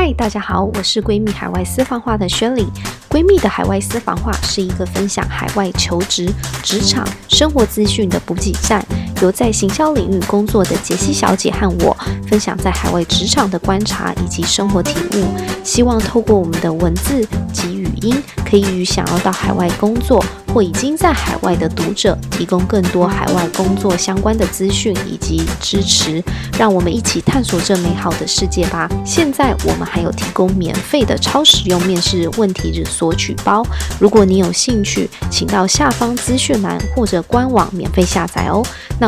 嗨，大家好，我是闺蜜海外私房话的宣礼。闺蜜的海外私房话是一个分享海外求职、职场、生活资讯的补给站，由在行销领域工作的杰西小姐和我分享在海外职场的观察以及生活体悟，希望透过我们的文字及语音，可以与想要到海外工作或已经在海外的读者提供更多海外工作相关的资讯以及支持，让我们一起探索这美好的世界吧。现在我们还有提供免费的超实用面试问题日索取包，如果你有兴趣，请到下方资讯栏或者官网免费下载哦。那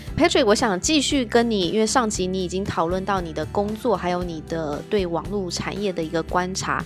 Patrick，我想继续跟你，因为上集你已经讨论到你的工作，还有你的对网络产业的一个观察。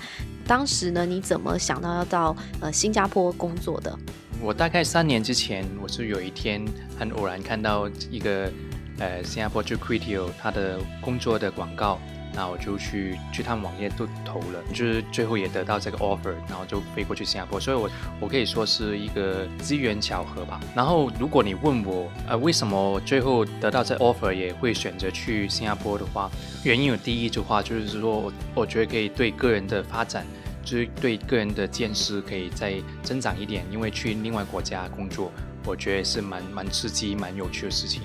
当时呢，你怎么想到要到呃新加坡工作的？我大概三年之前，我是有一天很偶然看到一个。呃，新加坡 j u c r i t i o 他的工作的广告，那我就去去他们网页都投了，就是最后也得到这个 offer，然后就飞过去新加坡，所以我我可以说是一个机缘巧合吧。然后如果你问我，呃，为什么最后得到这 offer 也会选择去新加坡的话，原因有第一句话就是说我我觉得可以对个人的发展，就是对个人的见识可以再增长一点，因为去另外国家工作，我觉得是蛮蛮刺激、蛮有趣的事情。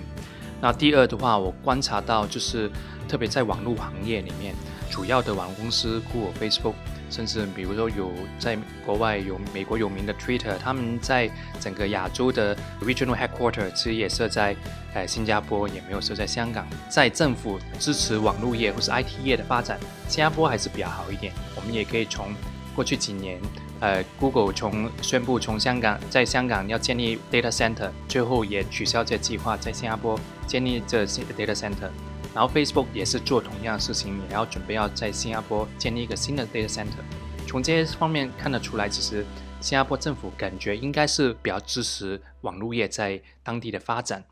那第二的话，我观察到就是，特别在网络行业里面，主要的网络公司，Google、Facebook，甚至比如说有在国外有美国有名的 Twitter，他们在整个亚洲的 Regional Headquarter 其实也设在呃新加坡，也没有设在香港。在政府支持网络业或是 IT 业的发展，新加坡还是比较好一点。我们也可以从过去几年。呃，Google 从宣布从香港在香港要建立 data center，最后也取消这计划，在新加坡建立这新的 data center。然后 Facebook 也是做同样的事情，也要准备要在新加坡建立一个新的 data center。从这些方面看得出来，其实新加坡政府感觉应该是比较支持网络业在当地的发展。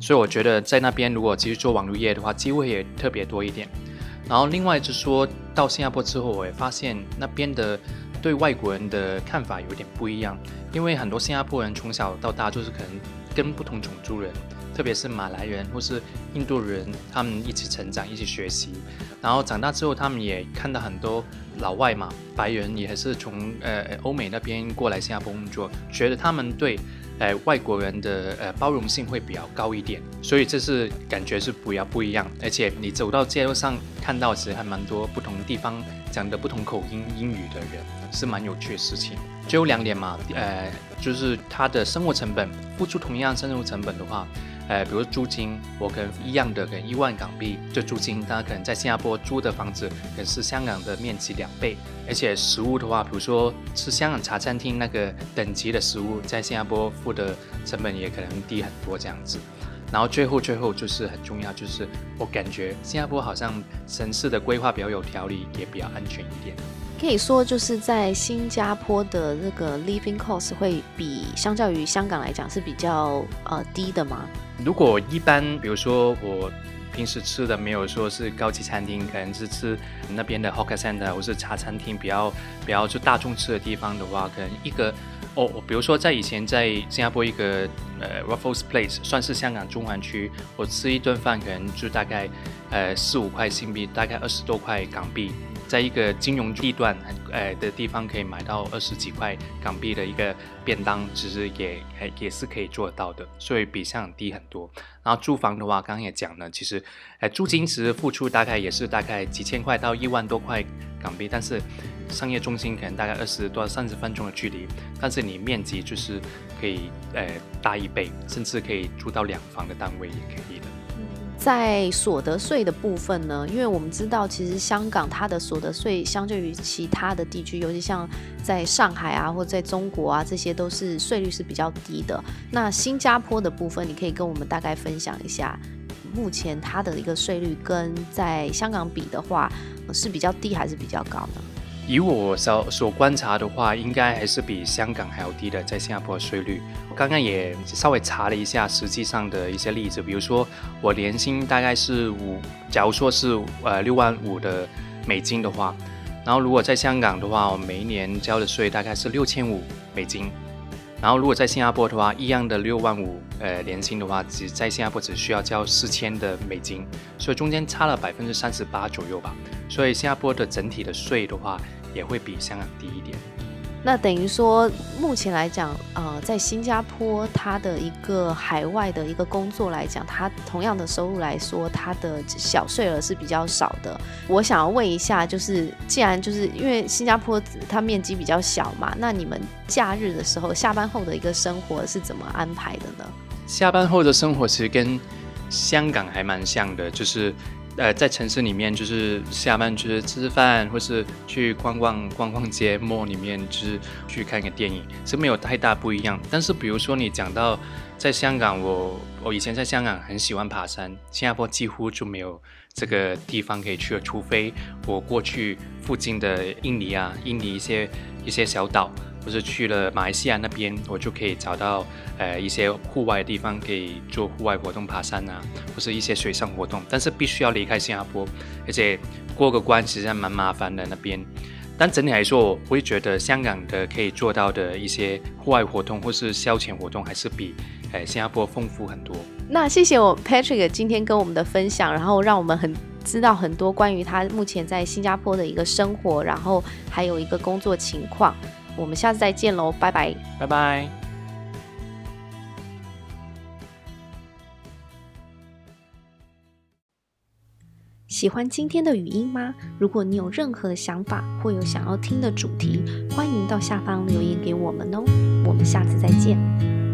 所以我觉得在那边如果继续做网络业的话，机会也特别多一点。然后另外就是说到新加坡之后，我也发现那边的。对外国人的看法有点不一样，因为很多新加坡人从小到大就是可能跟不同种族人，特别是马来人或是印度人，他们一起成长，一起学习，然后长大之后，他们也看到很多老外嘛，白人也还是从呃欧美那边过来新加坡工作，觉得他们对。呃，外国人的呃包容性会比较高一点，所以这是感觉是比较不一样。而且你走到街道上看到，其实还蛮多不同地方讲的不同口音英语的人，是蛮有趣的事情。就两点嘛，呃，就是他的生活成本，付出同样生活成本的话。呃，比如租金，我可能一样的，可能一万港币就租金，他可能在新加坡租的房子，可能是香港的面积两倍。而且食物的话，比如说吃香港茶餐厅那个等级的食物，在新加坡付的成本也可能低很多这样子。然后最后最后就是很重要，就是我感觉新加坡好像城市的规划比较有条理，也比较安全一点。可以说，就是在新加坡的那个 living cost 会比相较于香港来讲是比较呃低的吗？如果一般，比如说我平时吃的没有说是高级餐厅，可能是吃那边的 hawker center 或是茶餐厅比较比较就大众吃的地方的话，可能一个哦，比如说在以前在新加坡一个呃 Raffles Place 算是香港中环区，我吃一顿饭可能就大概呃四五块新币，大概二十多块港币。在一个金融地段，呃的地方可以买到二十几块港币的一个便当，其实也还也是可以做到的，所以比香港低很多。然后住房的话，刚刚也讲了，其实，呃，租金其实付出大概也是大概几千块到一万多块港币，但是商业中心可能大概二十多三十分钟的距离，但是你面积就是可以呃大一倍，甚至可以住到两房的单位也可以的。在所得税的部分呢，因为我们知道，其实香港它的所得税相对于其他的地区，尤其像在上海啊，或在中国啊，这些都是税率是比较低的。那新加坡的部分，你可以跟我们大概分享一下，目前它的一个税率跟在香港比的话，是比较低还是比较高呢？以我所所观察的话，应该还是比香港还要低的，在新加坡税率。我刚刚也稍微查了一下实际上的一些例子，比如说我年薪大概是五，假如说是呃六万五的美金的话，然后如果在香港的话，我每一年交的税大概是六千五美金。然后如果在新加坡的话，一样的六万五呃年薪的话，只在新加坡只需要交四千的美金，所以中间差了百分之三十八左右吧。所以新加坡的整体的税的话，也会比香港低一点。那等于说，目前来讲，呃，在新加坡，它的一个海外的一个工作来讲，它同样的收入来说，它的小税额是比较少的。我想要问一下，就是既然就是因为新加坡它面积比较小嘛，那你们假日的时候，下班后的一个生活是怎么安排的呢？下班后的生活其实跟香港还蛮像的，就是。呃，在城市里面就是下班就是吃吃饭，或是去逛逛逛逛街，mall 里面就是去看个电影，是没有太大不一样。但是比如说你讲到在香港，我我以前在香港很喜欢爬山，新加坡几乎就没有这个地方可以去了，除非我过去附近的印尼啊，印尼一些一些小岛。或是去了马来西亚那边，我就可以找到呃一些户外的地方，可以做户外活动，爬山啊，或是一些水上活动。但是必须要离开新加坡，而且过个关其实还蛮麻烦的那边。但整体来说，我会觉得香港的可以做到的一些户外活动或是消遣活动，还是比呃新加坡丰富很多。那谢谢我 Patrick 今天跟我们的分享，然后让我们很知道很多关于他目前在新加坡的一个生活，然后还有一个工作情况。我们下次再见喽，拜拜，拜拜。喜欢今天的语音吗？如果你有任何的想法或有想要听的主题，欢迎到下方留言给我们哦。我们下次再见。